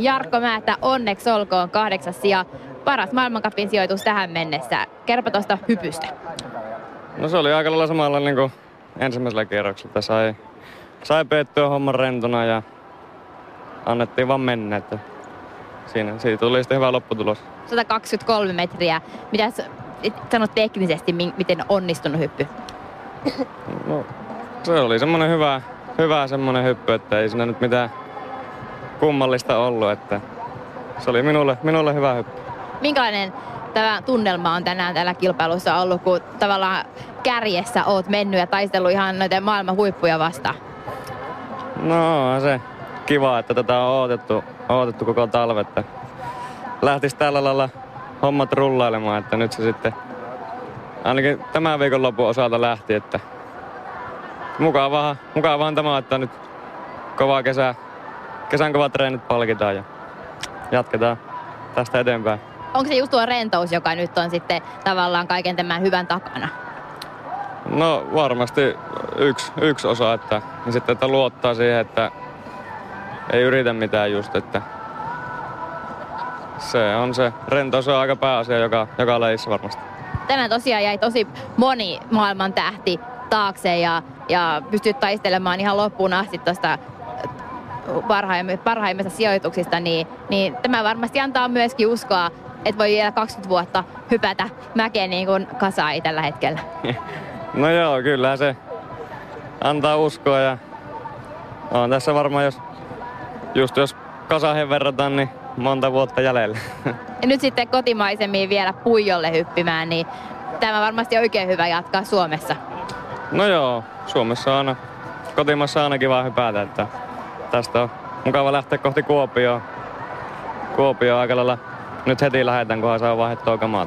Jarkko Määttä, onneksi olkoon kahdeksas ja paras maailmankapin sijoitus tähän mennessä. Kerro tuosta hypystä. No se oli aika lailla samalla niin kuin ensimmäisellä kierroksella. Sai, sai peettyä homman rentona ja annettiin vaan mennä. Että siinä, siitä tuli sitten hyvä lopputulos. 123 metriä. Mitä sanot teknisesti, mi- miten onnistunut hyppy? No, se oli semmoinen hyvä, hyvä semmoinen hyppy, että ei siinä nyt mitään kummallista ollut. Että se oli minulle, minulle hyvä hyppy. Minkälainen tämä tunnelma on tänään täällä kilpailussa ollut, kun tavallaan kärjessä oot mennyt ja taistellut ihan noiden maailman huippuja vastaan? No se kiva, että tätä on odotettu, odotettu koko talve, että lähtisi tällä lailla hommat rullailemaan, että nyt se sitten ainakin tämän viikonlopun osalta lähti, että mukavaa, mukavaa tämä, että nyt kova kesä, kesän kovat treenit palkitaan ja jatketaan tästä eteenpäin. Onko se just tuo rentous, joka nyt on sitten tavallaan kaiken tämän hyvän takana? No varmasti yksi, yksi osa, että, ja sitten että luottaa siihen, että ei yritä mitään just, että se on se rentous on aika pääasia joka, joka lajissa varmasti. Tänään tosiaan jäi tosi moni maailman tähti taakse ja, ja pystyt taistelemaan ihan loppuun asti tuosta parhaimmista sijoituksista, niin, niin tämä varmasti antaa myöskin uskoa, että voi vielä 20 vuotta hypätä mäkeen niin kuin kasai tällä hetkellä. No joo, kyllä se antaa uskoa ja on tässä varmaan, jos, just jos kasahen verrataan, niin monta vuotta jäljellä. Ja nyt sitten kotimaisemmin vielä puijolle hyppimään, niin tämä varmasti on oikein hyvä jatkaa Suomessa. No joo, Suomessa on aina, kotimassa on aina kiva hypätä, että tästä on mukava lähteä kohti Kuopioon. Kuopio aika lailla nyt heti lähetän, kunhan saa vaihdettua kamaa.